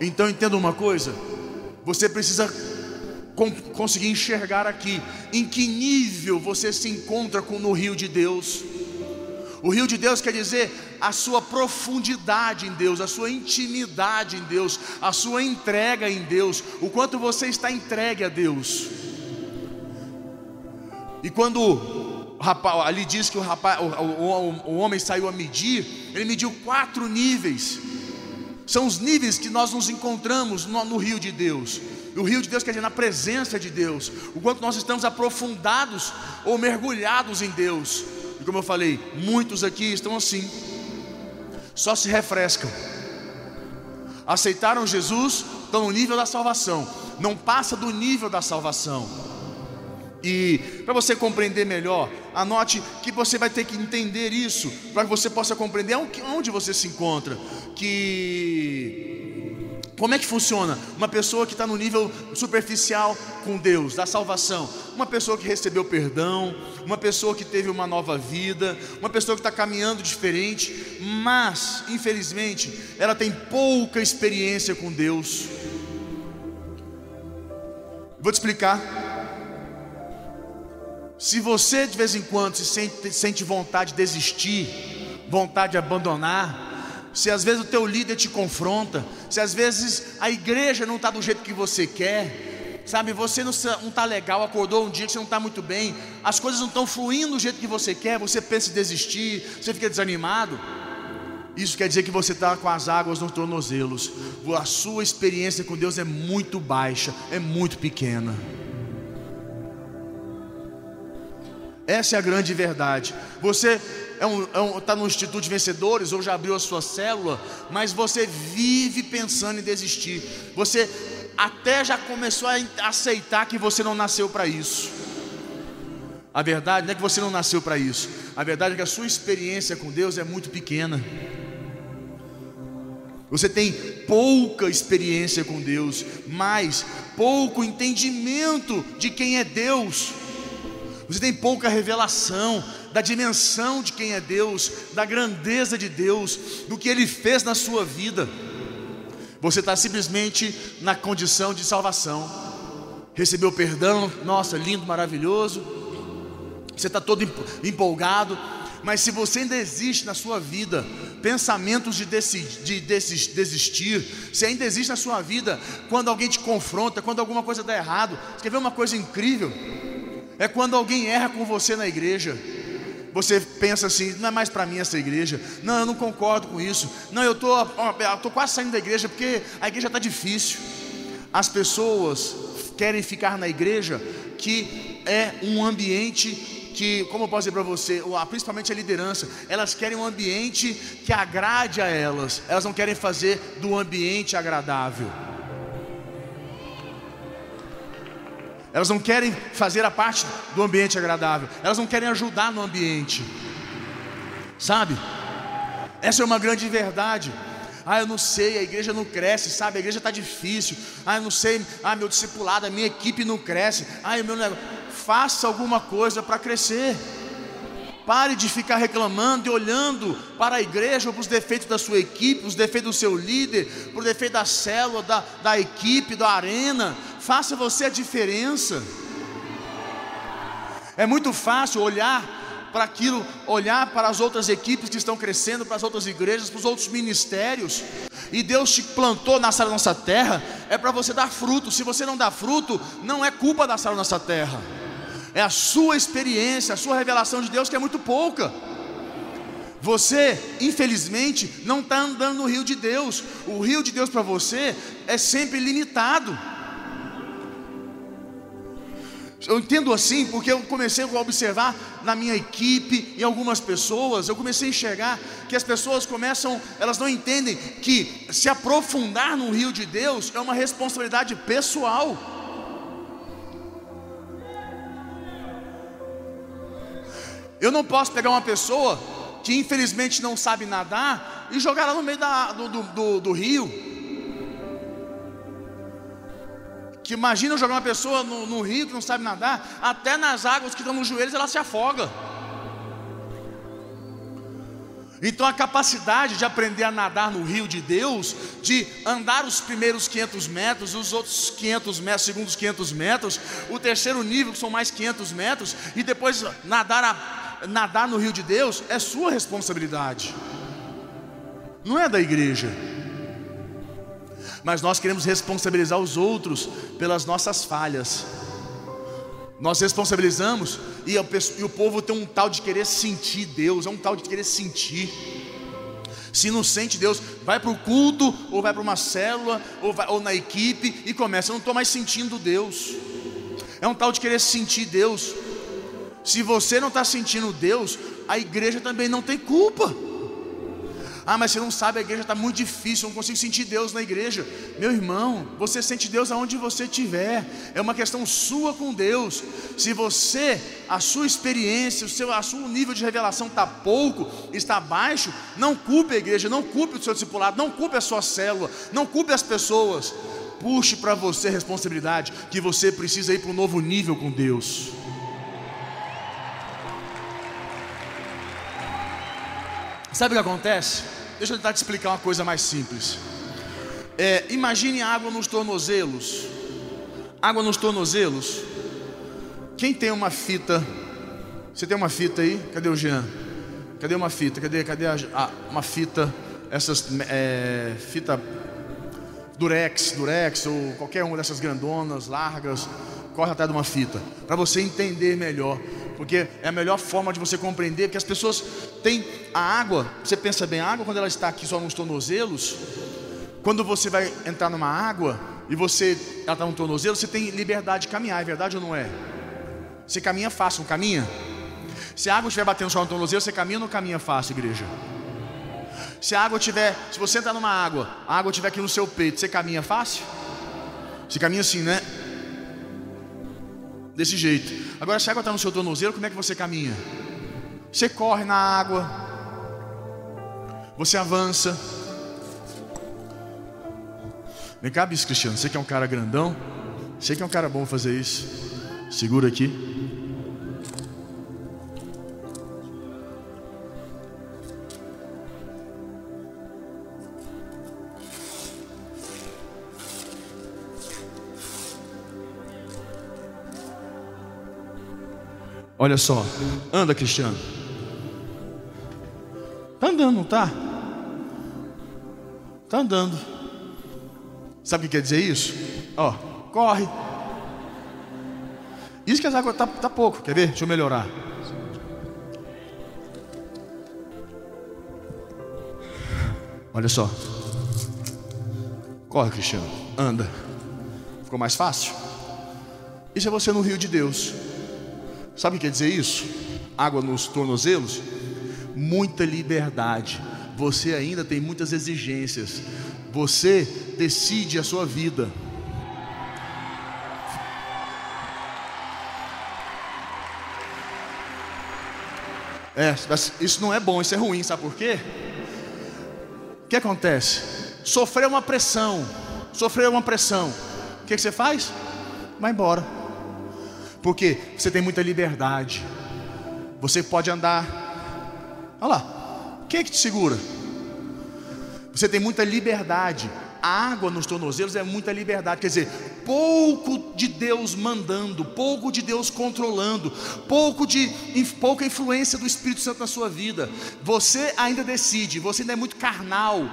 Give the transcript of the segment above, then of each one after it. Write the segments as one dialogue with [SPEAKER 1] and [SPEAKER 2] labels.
[SPEAKER 1] Então entenda uma coisa: você precisa conseguir enxergar aqui em que nível você se encontra com, no rio de Deus. O rio de Deus quer dizer a sua profundidade em Deus, a sua intimidade em Deus, a sua entrega em Deus, o quanto você está entregue a Deus. E quando rapaz, ali diz que o, rapaz, o, o, o homem saiu a medir, ele mediu quatro níveis. São os níveis que nós nos encontramos no, no rio de Deus. O rio de Deus quer dizer na presença de Deus, o quanto nós estamos aprofundados ou mergulhados em Deus. E como eu falei, muitos aqui estão assim, só se refrescam. Aceitaram Jesus, estão no nível da salvação, não passa do nível da salvação. E para você compreender melhor, anote que você vai ter que entender isso, para que você possa compreender onde você se encontra. Que como é que funciona? Uma pessoa que está no nível superficial com Deus, da salvação, uma pessoa que recebeu perdão, uma pessoa que teve uma nova vida, uma pessoa que está caminhando diferente, mas, infelizmente, ela tem pouca experiência com Deus. Vou te explicar. Se você de vez em quando se sente, sente vontade de desistir, vontade de abandonar, se às vezes o teu líder te confronta, se às vezes a igreja não está do jeito que você quer, sabe, você não está legal, acordou um dia que você não está muito bem, as coisas não estão fluindo do jeito que você quer, você pensa em desistir, você fica desanimado. Isso quer dizer que você está com as águas nos tornozelos, a sua experiência com Deus é muito baixa, é muito pequena. Essa é a grande verdade. Você é um, é um, tá no Instituto de Vencedores ou já abriu a sua célula, mas você vive pensando em desistir. Você até já começou a aceitar que você não nasceu para isso. A verdade não é que você não nasceu para isso. A verdade é que a sua experiência com Deus é muito pequena. Você tem pouca experiência com Deus, mas pouco entendimento de quem é Deus. Você tem pouca revelação, da dimensão de quem é Deus, da grandeza de Deus, do que Ele fez na sua vida. Você está simplesmente na condição de salvação, recebeu perdão, nossa, lindo, maravilhoso. Você está todo empolgado, mas se você ainda existe na sua vida pensamentos de, de desistir, se ainda existe na sua vida quando alguém te confronta, quando alguma coisa dá errado, você quer ver uma coisa incrível? É quando alguém erra com você na igreja você pensa assim, não é mais para mim essa igreja. Não, eu não concordo com isso. Não, eu tô, tô quase saindo da igreja porque a igreja está difícil. As pessoas querem ficar na igreja que é um ambiente que, como eu posso dizer para você, principalmente a liderança, elas querem um ambiente que agrade a elas. Elas não querem fazer do ambiente agradável. Elas não querem fazer a parte do ambiente agradável. Elas não querem ajudar no ambiente. Sabe? Essa é uma grande verdade. Ah, eu não sei, a igreja não cresce, sabe? A igreja está difícil. Ah, eu não sei, ah, meu discipulado, a minha equipe não cresce. Ah, meu negócio. Faça alguma coisa para crescer. Pare de ficar reclamando e olhando para a igreja para os defeitos da sua equipe, os defeitos do seu líder, para o defeito da célula, da, da equipe, da arena faça você a diferença. É muito fácil olhar para aquilo, olhar para as outras equipes que estão crescendo, para as outras igrejas, para os outros ministérios. E Deus te plantou na sala da nossa terra, é para você dar fruto. Se você não dá fruto, não é culpa da sala da nossa terra. É a sua experiência, a sua revelação de Deus que é muito pouca. Você, infelizmente, não está andando no rio de Deus. O rio de Deus para você é sempre limitado. Eu entendo assim porque eu comecei a observar na minha equipe, em algumas pessoas, eu comecei a enxergar que as pessoas começam, elas não entendem que se aprofundar no rio de Deus é uma responsabilidade pessoal. Eu não posso pegar uma pessoa que infelizmente não sabe nadar e jogar ela no meio da, do, do, do, do rio Que imagina jogar uma pessoa no, no rio que não sabe nadar, até nas águas que estão nos joelhos ela se afoga. Então a capacidade de aprender a nadar no rio de Deus, de andar os primeiros 500 metros, os outros 500 metros, segundos 500 metros, o terceiro nível que são mais 500 metros, e depois nadar, a, nadar no rio de Deus, é sua responsabilidade, não é da igreja. Mas nós queremos responsabilizar os outros pelas nossas falhas. Nós responsabilizamos e, o povo tem um tal de querer sentir Deus, é um tal de querer sentir. Se não sente Deus, vai para o culto, ou vai para uma célula, ou, vai, ou na equipe e começa. Eu não estou mais sentindo Deus. É um tal de querer sentir Deus. Se você não está sentindo Deus, a igreja também não tem culpa. Ah, mas você não sabe, a igreja está muito difícil, eu não consigo sentir Deus na igreja. Meu irmão, você sente Deus aonde você estiver, é uma questão sua com Deus. Se você, a sua experiência, o seu, a seu nível de revelação está pouco, está baixo, não culpe a igreja, não culpe o seu discipulado, não culpe a sua célula, não culpe as pessoas. Puxe para você a responsabilidade que você precisa ir para um novo nível com Deus. Sabe o que acontece? Deixa eu tentar te explicar uma coisa mais simples. É, imagine água nos tornozelos. Água nos tornozelos. Quem tem uma fita? Você tem uma fita aí? Cadê o Jean? Cadê uma fita? Cadê, cadê a, a, uma fita? Essas é, fita Durex, Durex ou qualquer uma dessas grandonas, largas, corre atrás de uma fita para você entender melhor porque é a melhor forma de você compreender, porque as pessoas têm a água, você pensa bem, a água quando ela está aqui só nos tornozelos, quando você vai entrar numa água e você ela está no tornozelo, você tem liberdade de caminhar, é verdade ou não é? Você caminha fácil, não caminha? Se a água estiver batendo só no tornozelo, você caminha ou não caminha fácil, igreja? Se a água tiver, se você entrar numa água, a água estiver aqui no seu peito, você caminha fácil? Você caminha assim, né? Desse jeito. Agora, se a água está no seu tornozelo, como é que você caminha? Você corre na água, você avança. Vem cá, Bispo Cristiano, você que é um cara grandão, você que é um cara bom fazer isso. Segura aqui. Olha só, anda Cristiano. Está andando, não está? Está andando. Sabe o que quer dizer isso? Ó, corre. Isso que as águas tá, tá pouco. Quer ver? Deixa eu melhorar. Olha só. Corre, Cristiano. Anda. Ficou mais fácil? Isso é você no rio de Deus. Sabe o que quer dizer isso? Água nos tornozelos? Muita liberdade. Você ainda tem muitas exigências. Você decide a sua vida. É, isso não é bom, isso é ruim, sabe por quê? O que acontece? Sofreu uma pressão, sofreu uma pressão. O que, que você faz? Vai embora porque você tem muita liberdade. Você pode andar. Olha lá, quem é que te segura? Você tem muita liberdade. Água nos tornozelos é muita liberdade, quer dizer, pouco de Deus mandando, pouco de Deus controlando, pouco de pouca influência do Espírito Santo na sua vida. Você ainda decide, você ainda é muito carnal.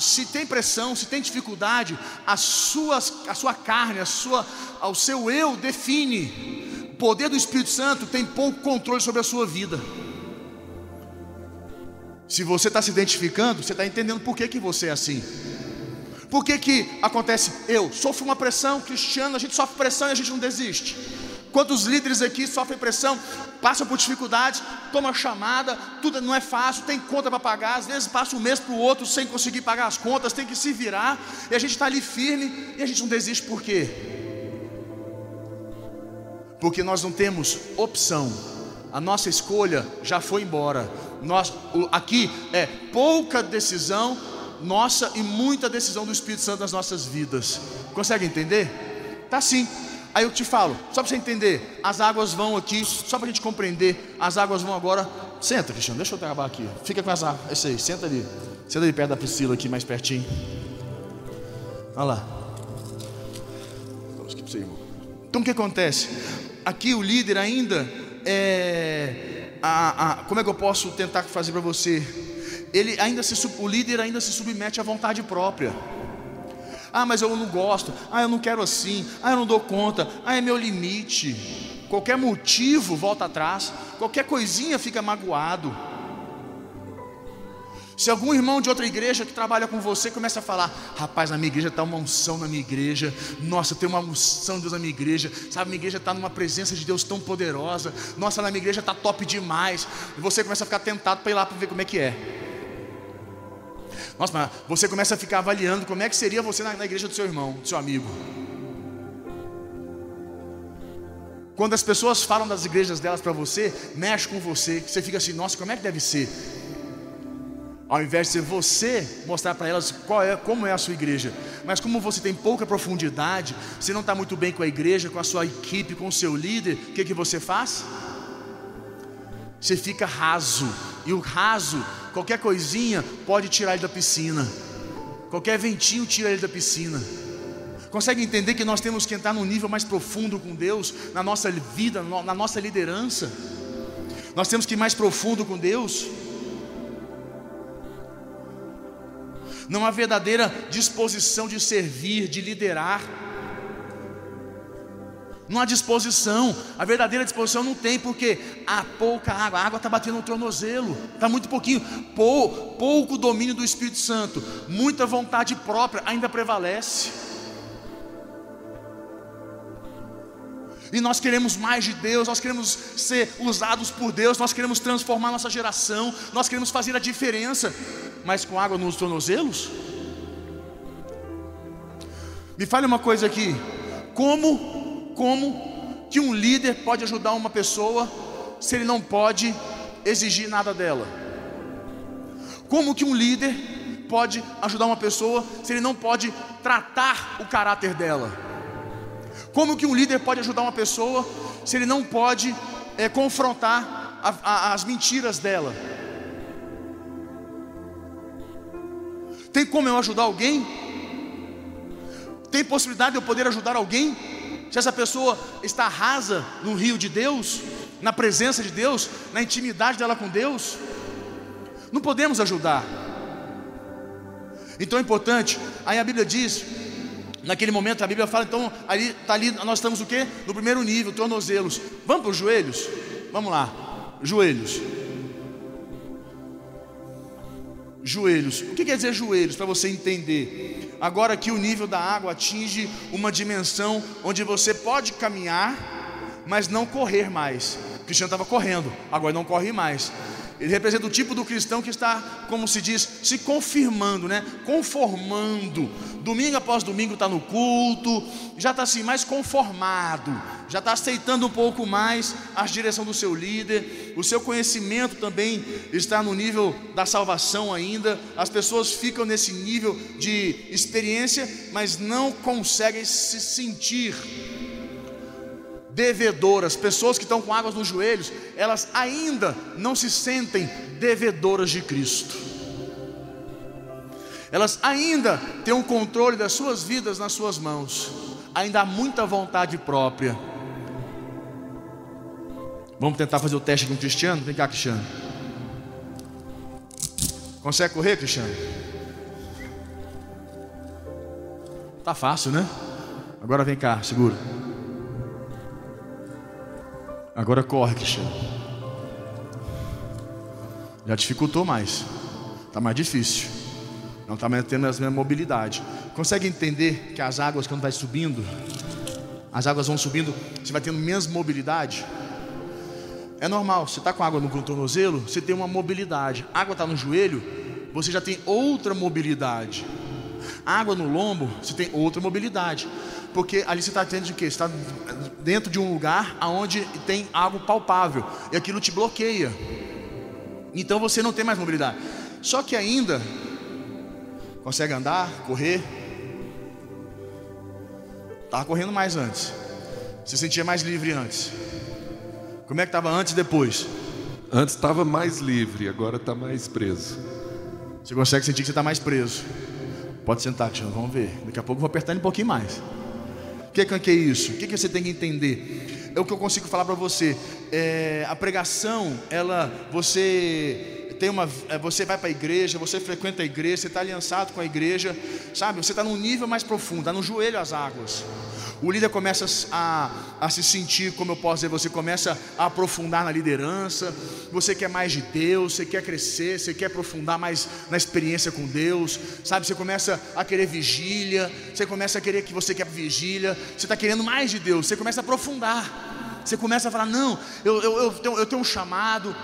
[SPEAKER 1] se tem pressão, se tem dificuldade, a sua, a sua carne, a sua, ao seu eu define. O poder do Espírito Santo tem pouco controle sobre a sua vida. Se você está se identificando, você está entendendo por que, que você é assim. Por que, que acontece? Eu sofro uma pressão, cristiano, a gente sofre pressão e a gente não desiste. Quantos líderes aqui sofrem pressão, passam por dificuldades, tomam chamada, tudo não é fácil, tem conta para pagar, às vezes passa um mês para o outro sem conseguir pagar as contas, tem que se virar, e a gente está ali firme e a gente não desiste por quê? Porque nós não temos opção, a nossa escolha já foi embora. Nós, aqui é pouca decisão nossa e muita decisão do Espírito Santo nas nossas vidas. Consegue entender? Tá sim. Aí eu te falo, só para você entender, as águas vão aqui, só para a gente compreender, as águas vão agora. Senta, Cristiano, deixa eu acabar aqui. Fica com as águas. Esse aí, senta ali. Senta ali perto da Priscila aqui, mais pertinho. Olha lá. Então o que acontece? Aqui o líder ainda é. A, a, como é que eu posso tentar fazer para você? Ele ainda se, o líder ainda se submete à vontade própria. Ah, mas eu não gosto. Ah, eu não quero assim. Ah, eu não dou conta. Ah, é meu limite. Qualquer motivo volta atrás. Qualquer coisinha fica magoado. Se algum irmão de outra igreja que trabalha com você começa a falar, rapaz, na minha igreja está uma unção na minha igreja, nossa, tem uma unção de Deus na minha igreja, sabe, minha igreja está numa presença de Deus tão poderosa, nossa, na minha igreja está top demais, e você começa a ficar tentado para ir lá para ver como é que é. Nossa, mas você começa a ficar avaliando como é que seria você na, na igreja do seu irmão, do seu amigo. Quando as pessoas falam das igrejas delas para você, mexe com você, você fica assim, nossa, como é que deve ser? Ao invés de você mostrar para elas qual é, como é a sua igreja. Mas como você tem pouca profundidade, você não está muito bem com a igreja, com a sua equipe, com o seu líder, o que, que você faz? Você fica raso. E o raso, qualquer coisinha pode tirar ele da piscina. Qualquer ventinho tira ele da piscina. Consegue entender que nós temos que entrar num nível mais profundo com Deus, na nossa vida, na nossa liderança? Nós temos que ir mais profundo com Deus. não há verdadeira disposição de servir, de liderar. Não há disposição, a verdadeira disposição não tem, porque há pouca água, a água está batendo no tornozelo, está muito pouquinho, Pou, pouco domínio do Espírito Santo, muita vontade própria ainda prevalece. E nós queremos mais de Deus, nós queremos ser usados por Deus, nós queremos transformar nossa geração, nós queremos fazer a diferença. Mas com água nos tornozelos? Me fale uma coisa aqui: como, como que um líder pode ajudar uma pessoa se ele não pode exigir nada dela? Como que um líder pode ajudar uma pessoa se ele não pode tratar o caráter dela? Como que um líder pode ajudar uma pessoa se ele não pode é, confrontar a, a, as mentiras dela? Tem como eu ajudar alguém? Tem possibilidade de eu poder ajudar alguém? Se essa pessoa está rasa no rio de Deus, na presença de Deus, na intimidade dela com Deus, não podemos ajudar. Então é importante, aí a Bíblia diz, naquele momento a Bíblia fala, então ali está ali, nós estamos o quê? No primeiro nível, tornozelos. Vamos para os joelhos? Vamos lá, joelhos joelhos. O que quer dizer joelhos? Para você entender. Agora que o nível da água atinge uma dimensão onde você pode caminhar, mas não correr mais. O Cristiano estava correndo, agora não corre mais. Ele representa o tipo do cristão que está, como se diz, se confirmando, né? Conformando. Domingo após domingo está no culto, já está assim mais conformado, já está aceitando um pouco mais a direção do seu líder. O seu conhecimento também está no nível da salvação ainda. As pessoas ficam nesse nível de experiência, mas não conseguem se sentir devedoras, pessoas que estão com águas nos joelhos, elas ainda não se sentem devedoras de Cristo. Elas ainda têm o um controle das suas vidas nas suas mãos. Ainda há muita vontade própria. Vamos tentar fazer o teste com o Cristiano? Vem cá, Cristiano. Consegue correr, Cristiano? Tá fácil, né? Agora vem cá, segura. Agora corre, Cristiano. Já dificultou mais. Está mais difícil. Não está mais tendo a mesma mobilidade. Consegue entender que as águas, quando vai subindo, as águas vão subindo, você vai tendo menos mobilidade? É normal, você está com água no tornozelo, você tem uma mobilidade. Água está no joelho, você já tem outra mobilidade. Água no lombo, você tem outra mobilidade porque ali você está tendo de quê? Você está dentro de um lugar onde tem algo palpável e aquilo te bloqueia. Então você não tem mais mobilidade. Só que ainda consegue andar, correr. Estava correndo mais antes. Se sentia mais livre antes? Como é que estava antes e depois?
[SPEAKER 2] Antes estava mais livre, agora está mais preso.
[SPEAKER 1] Você consegue sentir que você está mais preso? Pode sentar, Cristiano, vamos ver. Daqui a pouco eu vou apertar um pouquinho mais. O que, que é isso? O que, que você tem que entender? É o que eu consigo falar para você. É, a pregação, ela, você tem uma, é, você vai para a igreja, você frequenta a igreja, você está aliançado com a igreja, sabe? Você está num nível mais profundo, está no joelho às águas o líder começa a, a se sentir, como eu posso dizer, você começa a aprofundar na liderança, você quer mais de Deus, você quer crescer, você quer aprofundar mais na experiência com Deus, sabe? Você começa a querer vigília, você começa a querer que você quer vigília, você está querendo mais de Deus, você começa a aprofundar, você começa a falar: não, eu, eu, eu, tenho, eu tenho um chamado,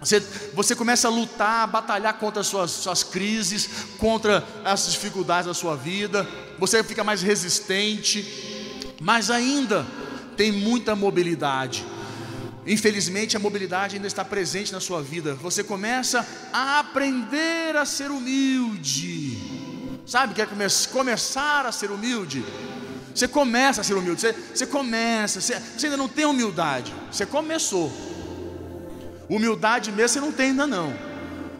[SPEAKER 1] você, você, começa a lutar, a batalhar contra as suas, suas, crises, contra as dificuldades da sua vida, você fica mais resistente, mas ainda tem muita mobilidade. Infelizmente, a mobilidade ainda está presente na sua vida. Você começa a aprender a ser humilde. Sabe, quer come começar a ser humilde? Você começa a ser humilde, você, você começa, você, você, ainda não tem humildade, você começou. Humildade mesmo você não tem ainda não,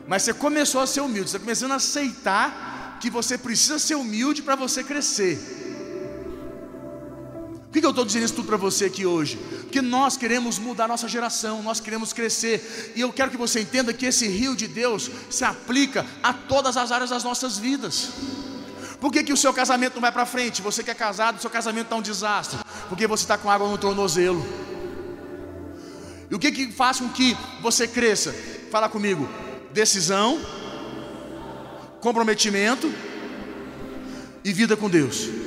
[SPEAKER 1] mas você começou a ser humilde, você está começando a aceitar que você precisa ser humilde para você crescer. Por que eu estou dizendo isso tudo para você aqui hoje? Porque nós queremos mudar nossa geração, nós queremos crescer, e eu quero que você entenda que esse rio de Deus se aplica a todas as áreas das nossas vidas. Por que, que o seu casamento não vai para frente? Você que é casado, seu casamento está um desastre, porque você está com água no tornozelo. E o que, que faz com que você cresça? Fala comigo: decisão, comprometimento e vida com Deus.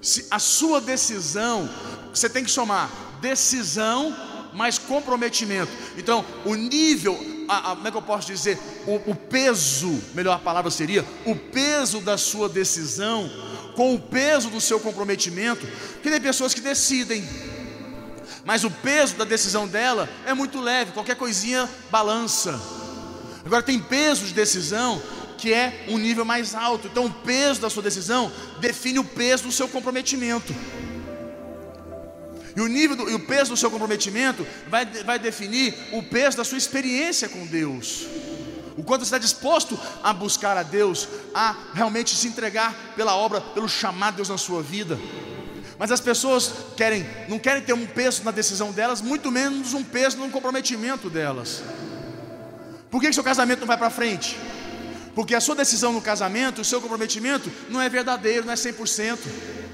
[SPEAKER 1] Se a sua decisão, você tem que somar decisão mais comprometimento. Então, o nível, a, a, como é que eu posso dizer? O, o peso, melhor palavra seria, o peso da sua decisão com o peso do seu comprometimento, que tem pessoas que decidem, mas o peso da decisão dela é muito leve, qualquer coisinha balança. Agora tem peso de decisão que é um nível mais alto. Então, o peso da sua decisão define o peso do seu comprometimento. E o nível do, e o peso do seu comprometimento vai, vai definir o peso da sua experiência com Deus. O quanto você está disposto a buscar a Deus, a realmente se entregar pela obra, pelo chamado de Deus na sua vida. Mas as pessoas querem, não querem ter um peso na decisão delas, muito menos um peso no comprometimento delas. Por que, que seu casamento não vai para frente? Porque a sua decisão no casamento, o seu comprometimento não é verdadeiro, não é 100%.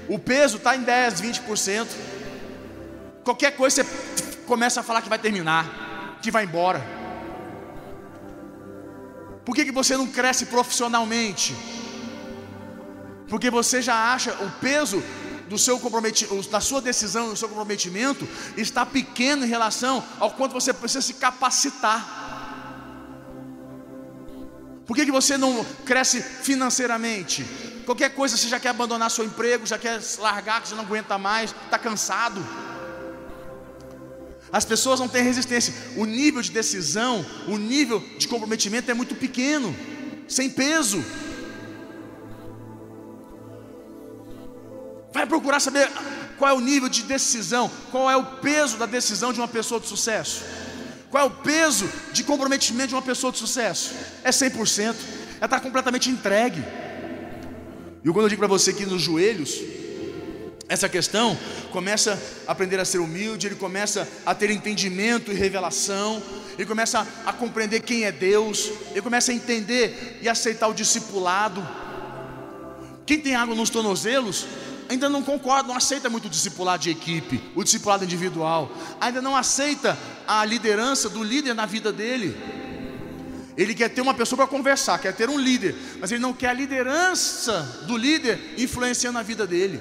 [SPEAKER 1] O peso está em 10, 20%. Qualquer coisa você começa a falar que vai terminar, que vai embora. Por que, que você não cresce profissionalmente? Porque você já acha o peso do seu da sua decisão, do seu comprometimento está pequeno em relação ao quanto você precisa se capacitar. Por que, que você não cresce financeiramente? Qualquer coisa você já quer abandonar seu emprego, já quer largar, que você não aguenta mais, está cansado. As pessoas não têm resistência. O nível de decisão, o nível de comprometimento é muito pequeno, sem peso. Vai procurar saber qual é o nível de decisão, qual é o peso da decisão de uma pessoa de sucesso. Qual é o peso de comprometimento de uma pessoa de sucesso? É 100%. Ela está completamente entregue. E quando eu digo para você que nos joelhos, essa questão começa a aprender a ser humilde, ele começa a ter entendimento e revelação, ele começa a compreender quem é Deus, ele começa a entender e aceitar o discipulado. Quem tem água nos tornozelos ainda não concorda, não aceita muito o discipulado de equipe, o discipulado individual, ainda não aceita a liderança do líder na vida dele. Ele quer ter uma pessoa para conversar, quer ter um líder, mas ele não quer a liderança do líder influenciando a vida dele.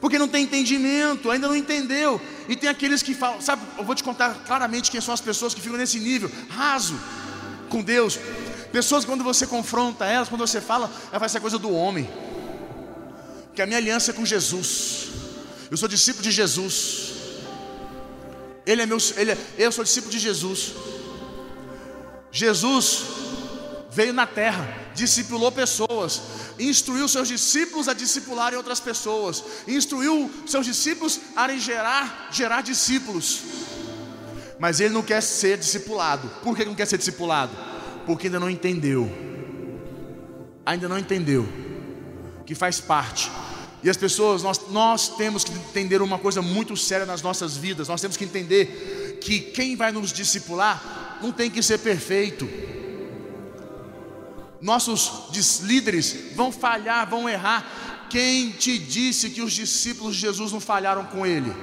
[SPEAKER 1] Porque não tem entendimento, ainda não entendeu. E tem aqueles que falam, sabe, eu vou te contar claramente quem são as pessoas que ficam nesse nível, raso com Deus. Pessoas quando você confronta elas, quando você fala, ela vai ser coisa do homem. Que a minha aliança é com Jesus. Eu sou discípulo de Jesus. Ele é meu, ele é, eu sou discípulo de Jesus. Jesus veio na terra, discipulou pessoas, instruiu seus discípulos a discipularem outras pessoas, instruiu seus discípulos a gerar, gerar discípulos. Mas ele não quer ser discipulado. Por que não quer ser discipulado? Porque ainda não entendeu. Ainda não entendeu que faz parte. E as pessoas, nós, nós temos que entender uma coisa muito séria nas nossas vidas. Nós temos que entender que quem vai nos discipular não tem que ser perfeito. Nossos líderes vão falhar, vão errar. Quem te disse que os discípulos de Jesus não falharam com ele?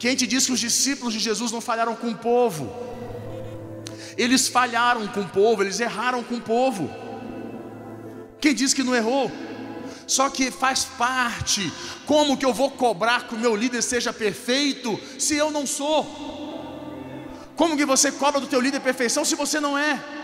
[SPEAKER 1] Quem te disse que os discípulos de Jesus não falharam com o povo? Eles falharam com o povo, eles erraram com o povo. Quem disse que não errou? Só que faz parte. Como que eu vou cobrar que o meu líder seja perfeito se eu não sou? Como que você cobra do teu líder perfeição se você não é?